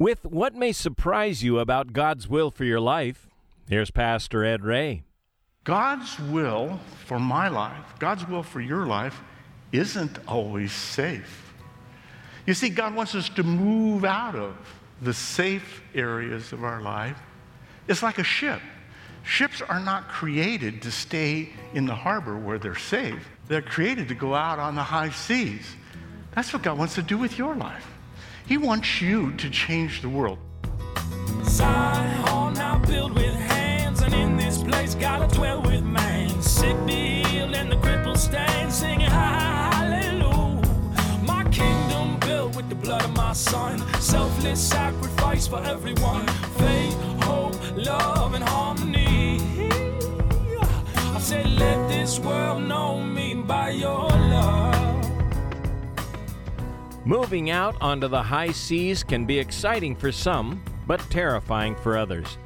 With what may surprise you about God's will for your life, here's Pastor Ed Ray. God's will for my life, God's will for your life, isn't always safe. You see, God wants us to move out of the safe areas of our life. It's like a ship. Ships are not created to stay in the harbor where they're safe. They're created to go out on the high seas. That's what God wants to do with your life. He wants you to change the world. Zion now built with hands, and in this place gotta dwell with man. Sick be healed and the stand, singing hallelujah. My kingdom built with the blood of my son, selfless sacrifice for everyone. Faith, hope, love, and harmony. Moving out onto the high seas can be exciting for some, but terrifying for others.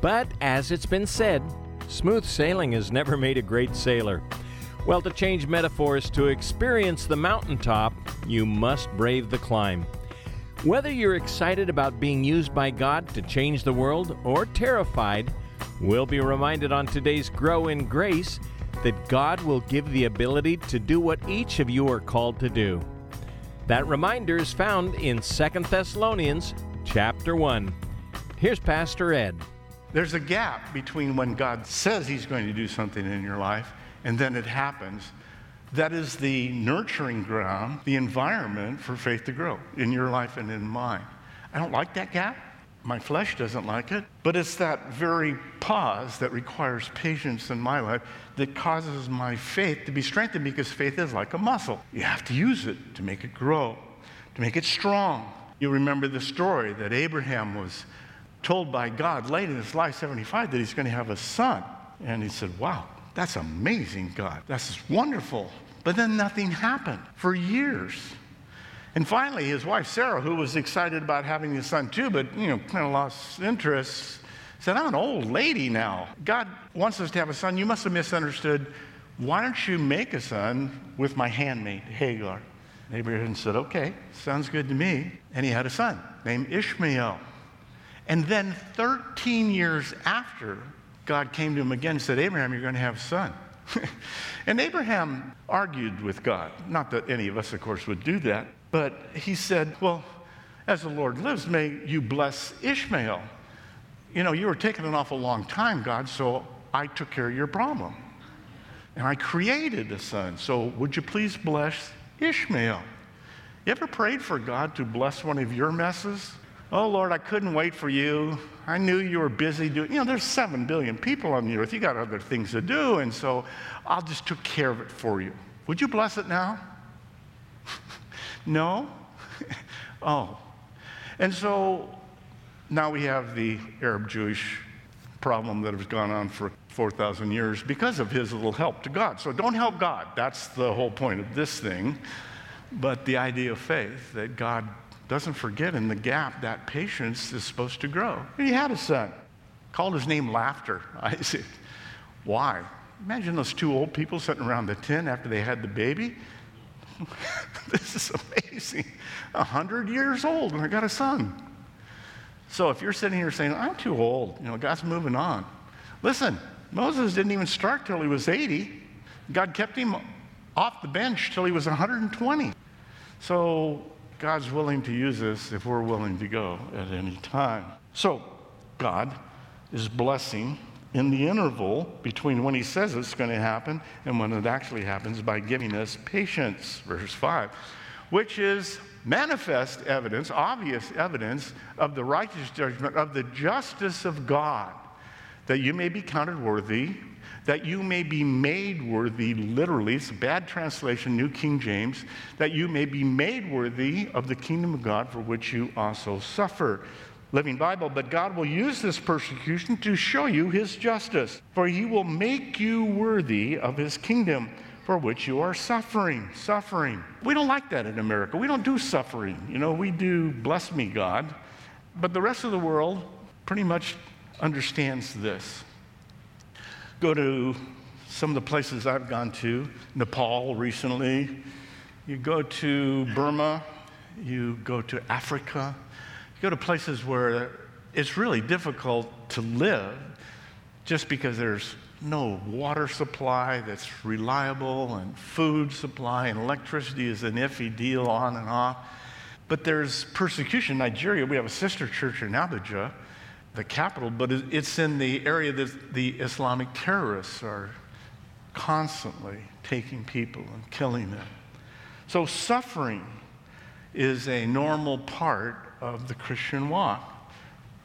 But as it's been said, smooth sailing has never made a great sailor. Well, to change metaphors, to experience the mountaintop, you must brave the climb. Whether you're excited about being used by God to change the world or terrified, we'll be reminded on today's Grow in Grace that God will give the ability to do what each of you are called to do. That reminder is found in 2 Thessalonians chapter 1. Here's Pastor Ed. There's a gap between when God says He's going to do something in your life and then it happens. That is the nurturing ground, the environment for faith to grow in your life and in mine. I don't like that gap. My flesh doesn't like it, but it's that very pause that requires patience in my life that causes my faith to be strengthened because faith is like a muscle. You have to use it to make it grow, to make it strong. You remember the story that Abraham was told by God late in his life, 75, that he's going to have a son. And he said, Wow, that's amazing, God. That's wonderful. But then nothing happened for years. And finally, his wife Sarah, who was excited about having a son too, but you know, kind of lost interest, said, I'm an old lady now. God wants us to have a son. You must have misunderstood. Why don't you make a son with my handmaid, Hagar? Abraham said, Okay, sounds good to me. And he had a son named Ishmael. And then 13 years after, God came to him again and said, Abraham, you're going to have a son. and Abraham argued with God. Not that any of us, of course, would do that. But he said, Well, as the Lord lives, may you bless Ishmael. You know, you were taking an awful long time, God, so I took care of your problem. And I created a son, so would you please bless Ishmael? You ever prayed for God to bless one of your messes? Oh, Lord, I couldn't wait for you. I knew you were busy doing, you know, there's seven billion people on the earth. You got other things to do, and so I'll just took care of it for you. Would you bless it now? No? oh. And so now we have the Arab Jewish problem that has gone on for 4,000 years because of his little help to God. So don't help God. That's the whole point of this thing. But the idea of faith that God doesn't forget in the gap that patience is supposed to grow. And he had a son, called his name Laughter, Isaac. Why? Imagine those two old people sitting around the tent after they had the baby. this is amazing. A hundred years old and I got a son. So if you're sitting here saying, I'm too old, you know, God's moving on. Listen, Moses didn't even start till he was 80. God kept him off the bench till he was 120. So God's willing to use us if we're willing to go at any time. So God is blessing in the interval between when he says it's going to happen and when it actually happens by giving us patience, verse 5, which is manifest evidence, obvious evidence of the righteous judgment, of the justice of God, that you may be counted worthy, that you may be made worthy, literally, it's a bad translation, New King James, that you may be made worthy of the kingdom of God for which you also suffer. Living Bible, but God will use this persecution to show you his justice, for he will make you worthy of his kingdom for which you are suffering. Suffering. We don't like that in America. We don't do suffering. You know, we do bless me, God. But the rest of the world pretty much understands this. Go to some of the places I've gone to, Nepal recently. You go to Burma, you go to Africa, You go to places where it's really difficult to live just because there's no water supply that's reliable, and food supply and electricity is an iffy deal on and off. But there's persecution. In Nigeria, we have a sister church in Abuja, the capital, but it's in the area that the Islamic terrorists are constantly taking people and killing them. So suffering is a normal part of the Christian walk,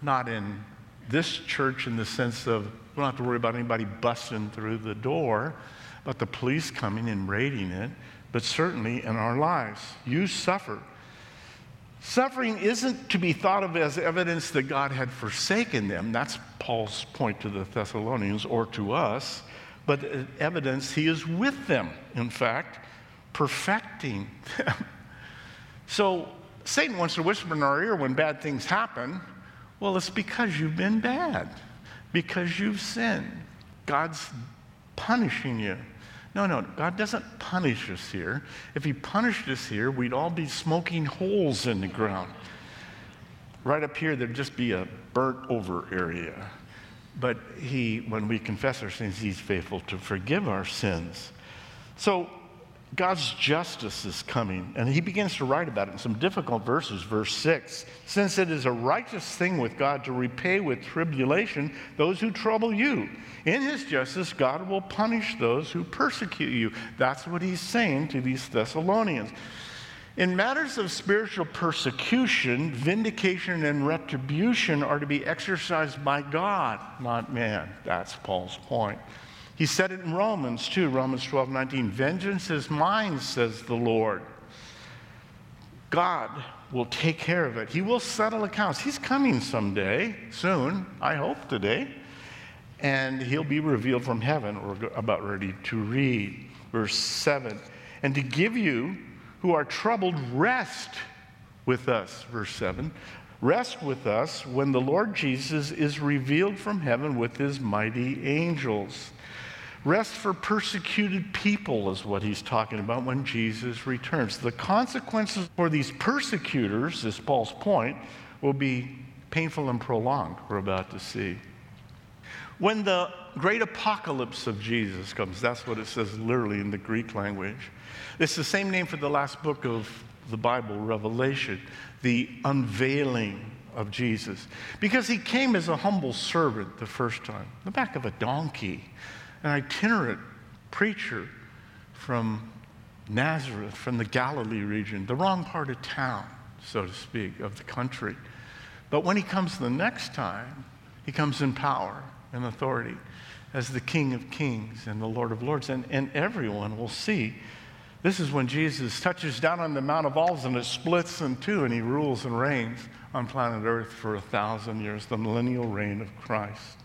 not in this church in the sense of we don't have to worry about anybody busting through the door, about the police coming and raiding it, but certainly in our lives. You suffer. Suffering isn't to be thought of as evidence that God had forsaken them. That's Paul's point to the Thessalonians or to us, but evidence he is with them, in fact, perfecting them. So Satan wants to whisper in our ear when bad things happen. Well, it's because you've been bad, because you've sinned. God's punishing you. No, no, God doesn't punish us here. If He punished us here, we'd all be smoking holes in the ground. Right up here, there'd just be a burnt over area. But He, when we confess our sins, He's faithful to forgive our sins. So God's justice is coming, and he begins to write about it in some difficult verses. Verse 6 Since it is a righteous thing with God to repay with tribulation those who trouble you, in his justice, God will punish those who persecute you. That's what he's saying to these Thessalonians. In matters of spiritual persecution, vindication and retribution are to be exercised by God, not man. That's Paul's point. He said it in Romans too, Romans 12, 19. Vengeance is mine, says the Lord. God will take care of it. He will settle accounts. He's coming someday, soon, I hope today. And he'll be revealed from heaven. We're about ready to read. Verse 7. And to give you who are troubled rest with us, verse 7. Rest with us when the Lord Jesus is revealed from heaven with his mighty angels. Rest for persecuted people is what he's talking about when Jesus returns. The consequences for these persecutors, is Paul's point, will be painful and prolonged, we're about to see. When the great apocalypse of Jesus comes, that's what it says literally in the Greek language. It's the same name for the last book of the Bible, Revelation, the unveiling of Jesus. Because he came as a humble servant the first time, the back of a donkey an itinerant preacher from Nazareth, from the Galilee region, the wrong part of town, so to speak, of the country. But when he comes the next time, he comes in power and authority as the King of Kings and the Lord of Lords. And, and everyone will see this is when Jesus touches down on the Mount of Olives and it splits in two, and he rules and reigns on planet Earth for a thousand years, the millennial reign of Christ.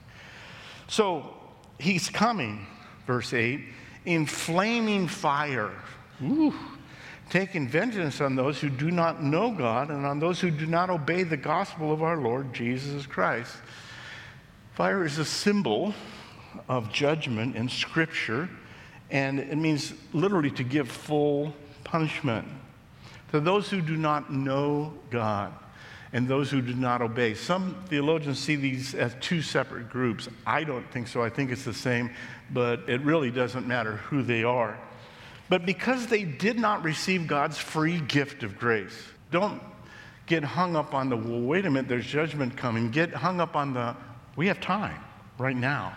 So, he's coming, verse 8, in flaming fire. Ooh, taking vengeance on those who do not know God and on those who do not obey the gospel of our Lord Jesus Christ. Fire is a symbol of judgment in Scripture, and it means literally to give full punishment to those who do not know God and those who do not obey. Some theologians see these as two separate groups. I don't think so. I think it's the same, but it really doesn't matter who they are. But because they did not receive God's free gift of grace, don't get hung up on the, well, wait a minute, there's judgment coming. Get hung up on the, we have time right now.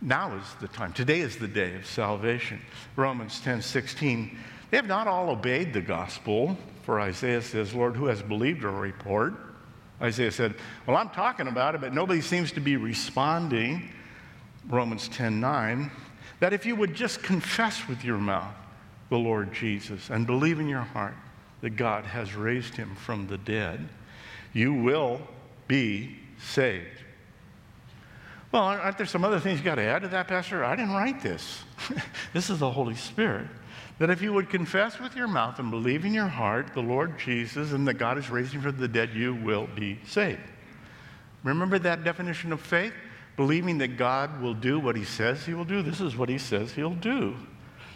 Now is the time. Today is the day of salvation. Romans 10 16. They have not all obeyed the gospel. For Isaiah says, Lord, who has believed our report? Isaiah said, Well, I'm talking about it, but nobody seems to be responding. Romans 10 9. That if you would just confess with your mouth the Lord Jesus and believe in your heart that God has raised him from the dead, you will be saved. Well, aren't there some other things you got to add to that, Pastor? I didn't write this. this is the Holy Spirit that if you would confess with your mouth and believe in your heart the Lord Jesus and that God is raising from the dead, you will be saved. Remember that definition of faith? Believing that God will do what he says he will do. This is what he says he'll do.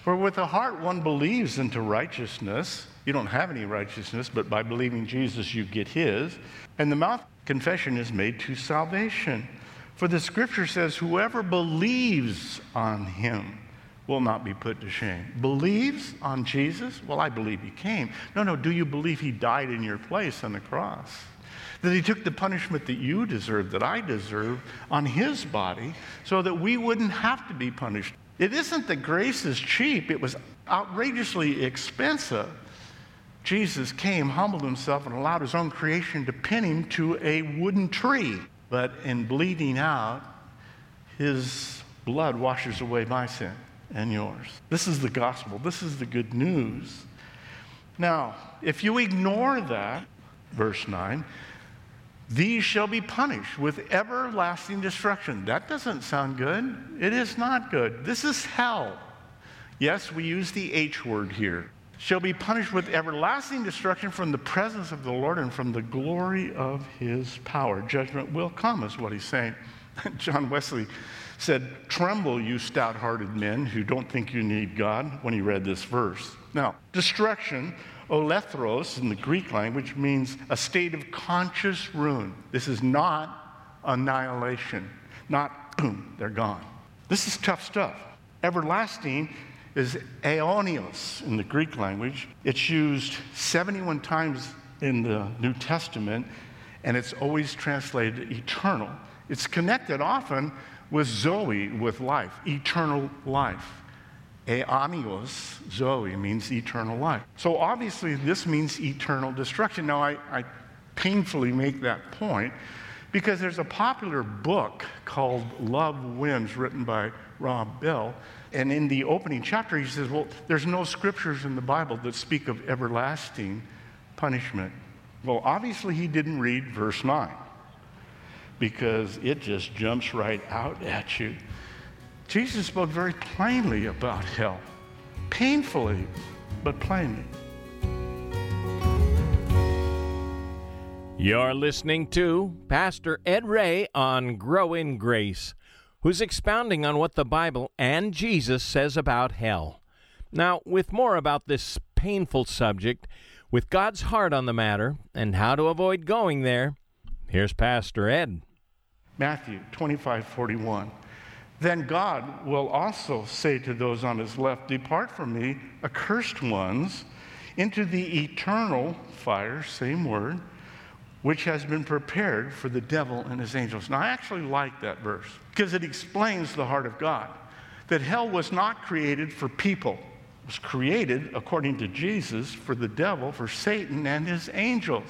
For with the heart one believes into righteousness. You don't have any righteousness, but by believing Jesus, you get his. And the mouth confession is made to salvation. For the scripture says, Whoever believes on him will not be put to shame. Believes on Jesus? Well, I believe he came. No, no, do you believe he died in your place on the cross? That he took the punishment that you deserve, that I deserve, on his body so that we wouldn't have to be punished. It isn't that grace is cheap, it was outrageously expensive. Jesus came, humbled himself, and allowed his own creation to pin him to a wooden tree. But in bleeding out, his blood washes away my sin and yours. This is the gospel. This is the good news. Now, if you ignore that, verse 9, these shall be punished with everlasting destruction. That doesn't sound good. It is not good. This is hell. Yes, we use the H word here. Shall be punished with everlasting destruction from the presence of the Lord and from the glory of his power. Judgment will come, is what he's saying. John Wesley said, Tremble, you stout hearted men who don't think you need God, when he read this verse. Now, destruction Olethros in the Greek language means a state of conscious ruin. This is not annihilation, not boom, they're gone. This is tough stuff. Everlasting is aeonios in the Greek language. It's used 71 times in the New Testament, and it's always translated eternal. It's connected often with Zoe, with life, eternal life. Aeonios, Zoe, means eternal life. So obviously, this means eternal destruction. Now, I, I painfully make that point because there's a popular book called Love Wins, written by Rob Bell. And in the opening chapter, he says, Well, there's no scriptures in the Bible that speak of everlasting punishment. Well, obviously, he didn't read verse 9 because it just jumps right out at you. Jesus spoke very plainly about hell, painfully, but plainly. You're listening to Pastor Ed Ray on Grow in Grace, who's expounding on what the Bible and Jesus says about hell. Now, with more about this painful subject, with God's heart on the matter, and how to avoid going there, here's Pastor Ed. Matthew 25 41 then God will also say to those on his left, Depart from me, accursed ones, into the eternal fire, same word, which has been prepared for the devil and his angels. Now, I actually like that verse because it explains the heart of God. That hell was not created for people, it was created, according to Jesus, for the devil, for Satan, and his angels.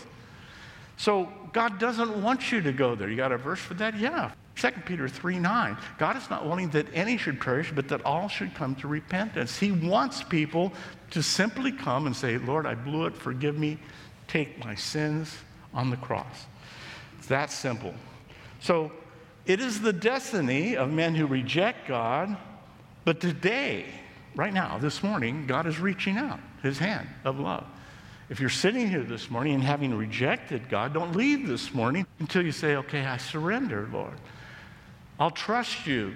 So, God doesn't want you to go there. You got a verse for that? Yeah. 2 Peter 3 9. God is not willing that any should perish, but that all should come to repentance. He wants people to simply come and say, Lord, I blew it, forgive me, take my sins on the cross. It's that simple. So it is the destiny of men who reject God, but today, right now, this morning, God is reaching out his hand of love. If you're sitting here this morning and having rejected God, don't leave this morning until you say, okay, I surrender, Lord. I'll trust you.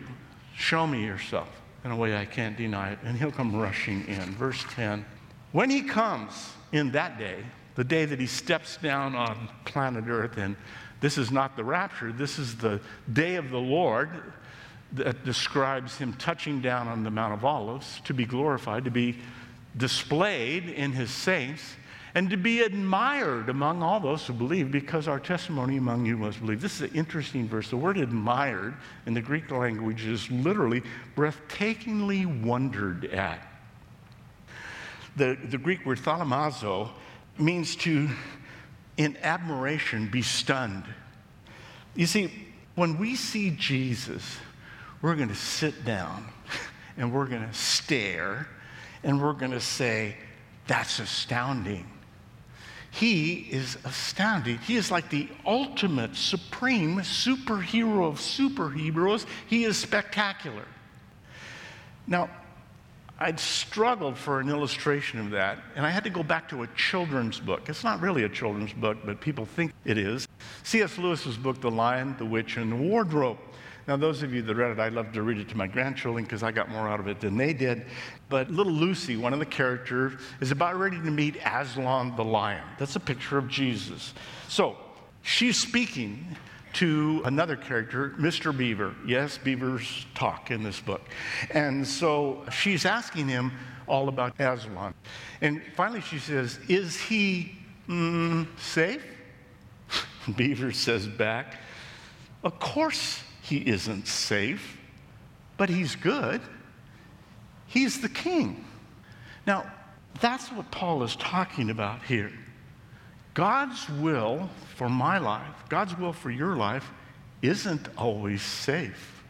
Show me yourself in a way I can't deny it. And he'll come rushing in. Verse 10 When he comes in that day, the day that he steps down on planet Earth, and this is not the rapture, this is the day of the Lord that describes him touching down on the Mount of Olives to be glorified, to be displayed in his saints and to be admired among all those who believe because our testimony among you must believe. This is an interesting verse. The word admired in the Greek language is literally breathtakingly wondered at. The, the Greek word thalamazo means to, in admiration, be stunned. You see, when we see Jesus, we're going to sit down and we're going to stare and we're going to say, That's astounding. He is astounding. He is like the ultimate, supreme superhero of superheroes. He is spectacular. Now, I'd struggled for an illustration of that, and I had to go back to a children's book. It's not really a children's book, but people think it is. C.S. Lewis's book, The Lion, the Witch, and the Wardrobe. Now, those of you that read it, I'd love to read it to my grandchildren because I got more out of it than they did. But little Lucy, one of the characters, is about ready to meet Aslan the lion. That's a picture of Jesus. So she's speaking to another character, Mr. Beaver. Yes, beavers talk in this book. And so she's asking him all about Aslan. And finally she says, Is he mm, safe? Beaver says back, Of course he isn't safe, but he's good. He's the king. Now, that's what Paul is talking about here. God's will for my life, God's will for your life, isn't always safe.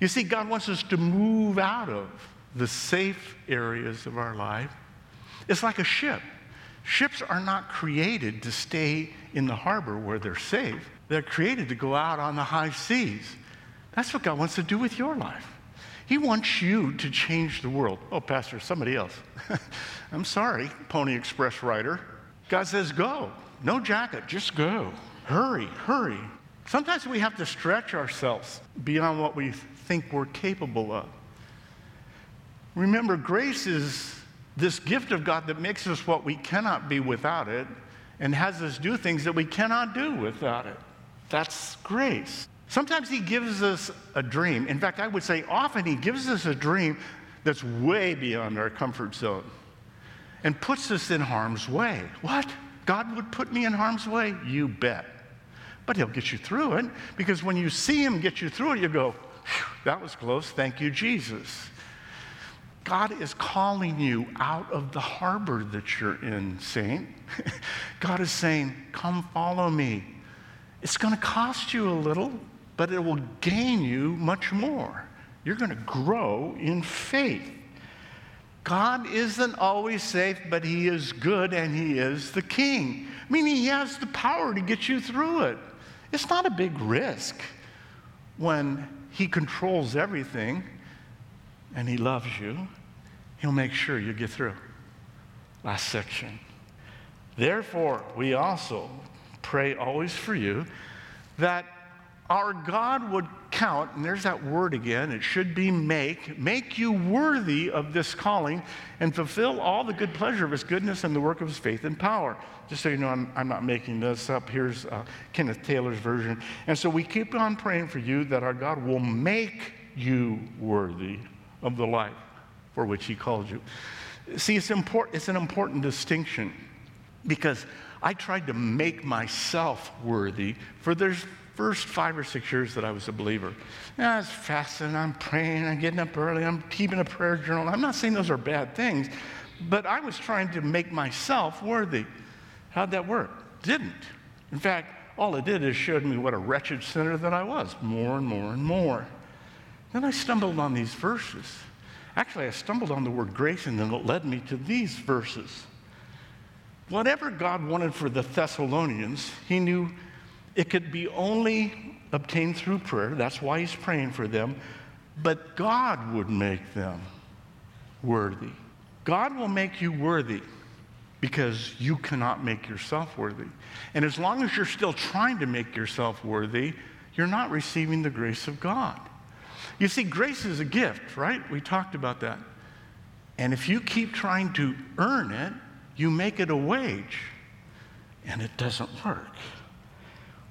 You see, God wants us to move out of the safe areas of our life. It's like a ship. Ships are not created to stay in the harbor where they're safe. They're created to go out on the high seas. That's what God wants to do with your life. He wants you to change the world. Oh, Pastor, somebody else. I'm sorry, Pony Express rider. God says, go. No jacket, just go. Hurry, hurry. Sometimes we have to stretch ourselves beyond what we think we're capable of. Remember, grace is this gift of God that makes us what we cannot be without it and has us do things that we cannot do without it. That's grace. Sometimes He gives us a dream. In fact, I would say often He gives us a dream that's way beyond our comfort zone and puts us in harm's way. What? God would put me in harm's way? You bet. But He'll get you through it because when you see Him get you through it, you go, that was close. Thank you, Jesus. God is calling you out of the harbor that you're in, saint. God is saying, Come follow me. It's going to cost you a little, but it will gain you much more. You're going to grow in faith. God isn't always safe, but He is good and He is the King, meaning He has the power to get you through it. It's not a big risk when He controls everything and He loves you. He'll make sure you get through. Last section. Therefore, we also pray always for you that our God would count, and there's that word again, it should be make, make you worthy of this calling and fulfill all the good pleasure of his goodness and the work of his faith and power. Just so you know, I'm, I'm not making this up. Here's uh, Kenneth Taylor's version. And so we keep on praying for you that our God will make you worthy of the life for which he called you. See, it's, important, it's an important distinction because I tried to make myself worthy for the first five or six years that I was a believer. Yeah, I was fasting, I'm praying, I'm getting up early, I'm keeping a prayer journal. I'm not saying those are bad things, but I was trying to make myself worthy. How'd that work? Didn't. In fact, all it did is showed me what a wretched sinner that I was, more and more and more. Then I stumbled on these verses. Actually, I stumbled on the word grace, and then it led me to these verses. Whatever God wanted for the Thessalonians, he knew it could be only obtained through prayer. That's why he's praying for them. But God would make them worthy. God will make you worthy because you cannot make yourself worthy. And as long as you're still trying to make yourself worthy, you're not receiving the grace of God. You see, grace is a gift, right? We talked about that. And if you keep trying to earn it, you make it a wage, and it doesn't work.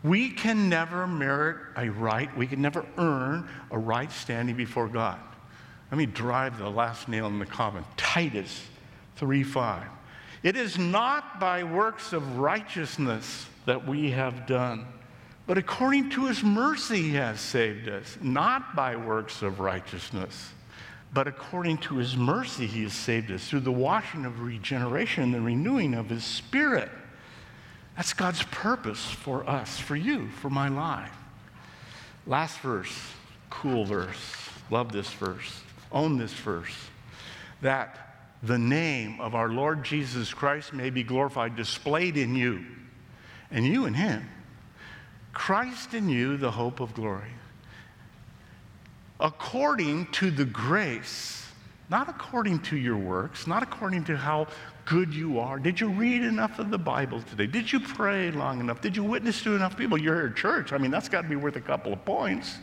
We can never merit a right, we can never earn a right standing before God. Let me drive the last nail in the coffin. Titus 3:5. It is not by works of righteousness that we have done, but according to his mercy he has saved us, not by works of righteousness but according to his mercy, he has saved us through the washing of regeneration and the renewing of his spirit. That's God's purpose for us, for you, for my life. Last verse, cool verse. Love this verse. Own this verse. That the name of our Lord Jesus Christ may be glorified, displayed in you, and you in him. Christ in you, the hope of glory according to the grace not according to your works, not according to how good you are. Did you read enough of the Bible today? Did you pray long enough? Did you witness to enough people? You're here at church. I mean, that's got to be worth a couple of points.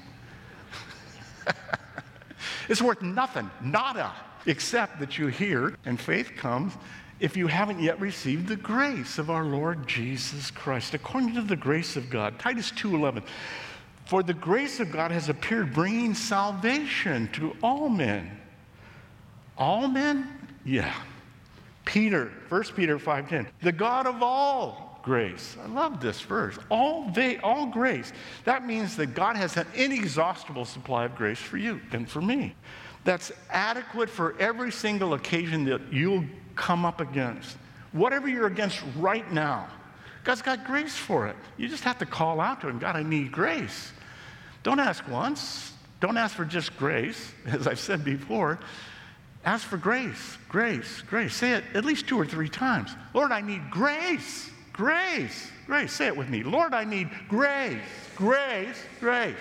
it's worth nothing, nada, except that you hear and faith comes if you haven't yet received the grace of our Lord Jesus Christ, according to the grace of God. Titus 2:11. For the grace of God has appeared, bringing salvation to all men. All men? Yeah. Peter, 1 Peter 5:10. The God of all grace. I love this verse. All they, all grace. That means that God has an inexhaustible supply of grace for you and for me. That's adequate for every single occasion that you'll come up against. Whatever you're against right now, God's got grace for it. You just have to call out to Him God, I need grace. Don't ask once. Don't ask for just grace, as I've said before. Ask for grace, grace, grace. Say it at least two or three times. Lord, I need grace, grace, grace. Say it with me. Lord, I need grace, grace, grace.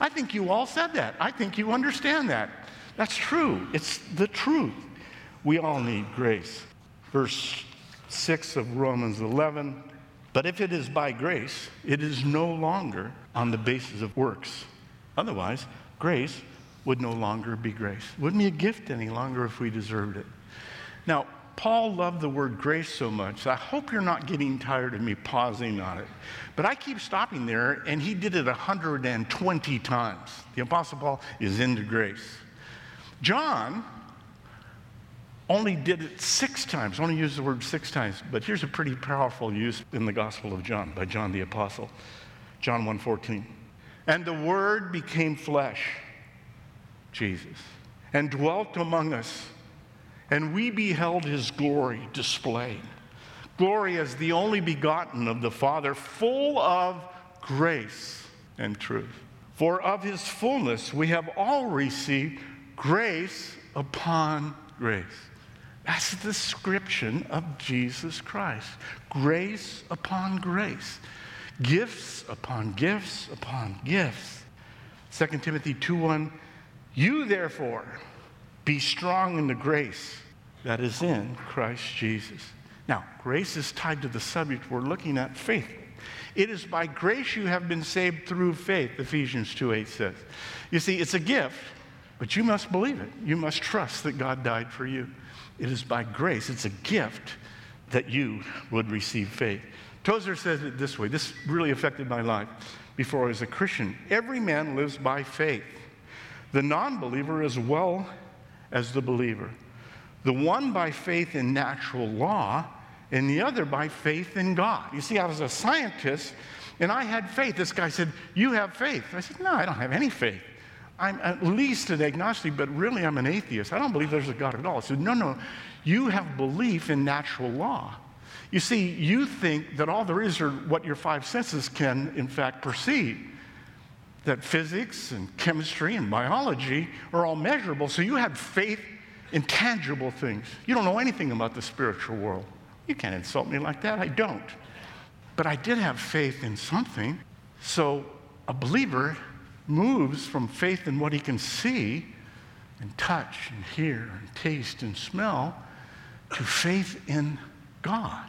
I think you all said that. I think you understand that. That's true. It's the truth. We all need grace. Verse 6 of Romans 11. But if it is by grace, it is no longer on the basis of works. Otherwise, grace would no longer be grace. Wouldn't be a gift any longer if we deserved it. Now, Paul loved the word grace so much. I hope you're not getting tired of me pausing on it. But I keep stopping there, and he did it 120 times. The Apostle Paul is into grace. John only did it six times, only used the word six times. But here's a pretty powerful use in the Gospel of John by John the Apostle. John 1:14. And the word became flesh Jesus, and dwelt among us, and we beheld his glory displayed. Glory as the only begotten of the Father, full of grace and truth. For of his fullness we have all received grace upon grace. That's the description of Jesus Christ. Grace upon grace. Gifts upon gifts upon gifts. 2 Timothy 2 1 you, therefore, be strong in the grace that is in Christ Jesus. Now, grace is tied to the subject we're looking at faith. It is by grace you have been saved through faith, Ephesians 2 8 says. You see, it's a gift, but you must believe it. You must trust that God died for you. It is by grace, it's a gift that you would receive faith. Tozer says it this way this really affected my life before I was a Christian. Every man lives by faith the non believer as well as the believer. The one by faith in natural law, and the other by faith in God. You see, I was a scientist and I had faith. This guy said, You have faith. I said, No, I don't have any faith. I'm at least an agnostic, but really I'm an atheist. I don't believe there's a God at all. I said, No, no, you have belief in natural law. You see, you think that all there is are what your five senses can, in fact, perceive that physics and chemistry and biology are all measurable. So you have faith in tangible things. You don't know anything about the spiritual world. You can't insult me like that. I don't. But I did have faith in something. So a believer moves from faith in what he can see and touch and hear and taste and smell to faith in God.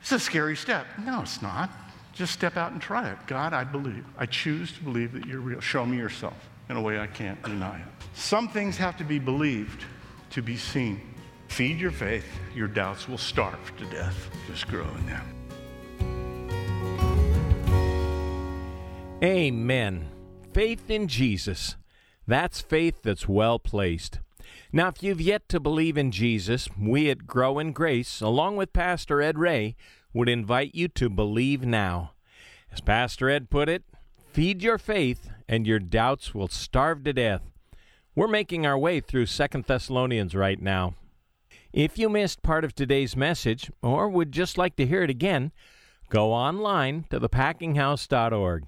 It's a scary step. No, it's not. Just step out and try it. God, I believe. I choose to believe that you're real. Show me yourself in a way I can't deny it. Some things have to be believed to be seen. Feed your faith, your doubts will starve to death. Just grow in them. Amen. Faith in Jesus. That's faith that's well placed. Now, if you've yet to believe in Jesus, we at Grow in Grace, along with Pastor Ed Ray, would invite you to believe now. As Pastor Ed put it, feed your faith and your doubts will starve to death. We're making our way through Second Thessalonians right now. If you missed part of today's message or would just like to hear it again, go online to thepackinghouse.org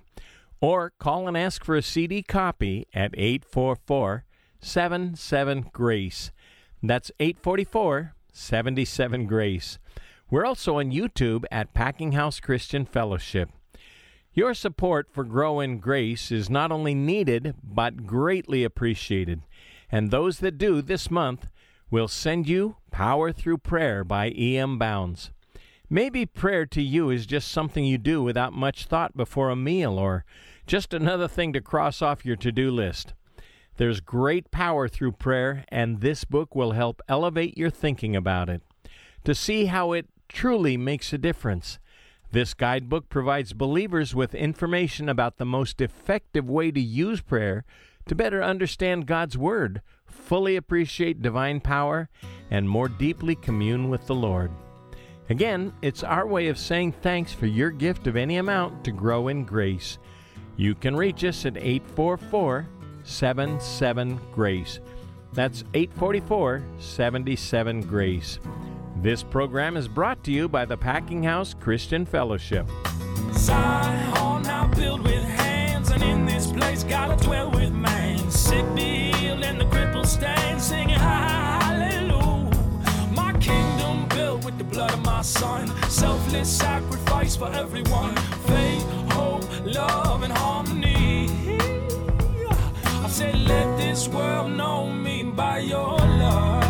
or call and ask for a CD copy at 844 77 Grace. That's 844 77 Grace. We're also on YouTube at Packing House Christian Fellowship. Your support for Grow in Grace is not only needed, but greatly appreciated. and those that do this month will send you Power Through Prayer by E.M. Bounds. Maybe prayer to you is just something you do without much thought before a meal or just another thing to cross off your to do list. There's great power through prayer, and this book will help elevate your thinking about it. To see how it truly makes a difference, this guidebook provides believers with information about the most effective way to use prayer to better understand God's Word, fully appreciate divine power, and more deeply commune with the Lord. Again, it's our way of saying thanks for your gift of any amount to grow in grace. You can reach us at 844 77 Grace. That's 844 77 Grace. This program is brought to you by the Packing House Christian Fellowship. Zion now with hands, and in this place gotta dwell with man. Sick healed and the crippled stand, singing. son. Selfless sacrifice for everyone. Faith, hope, love, and harmony. I said, let this world know me by your love.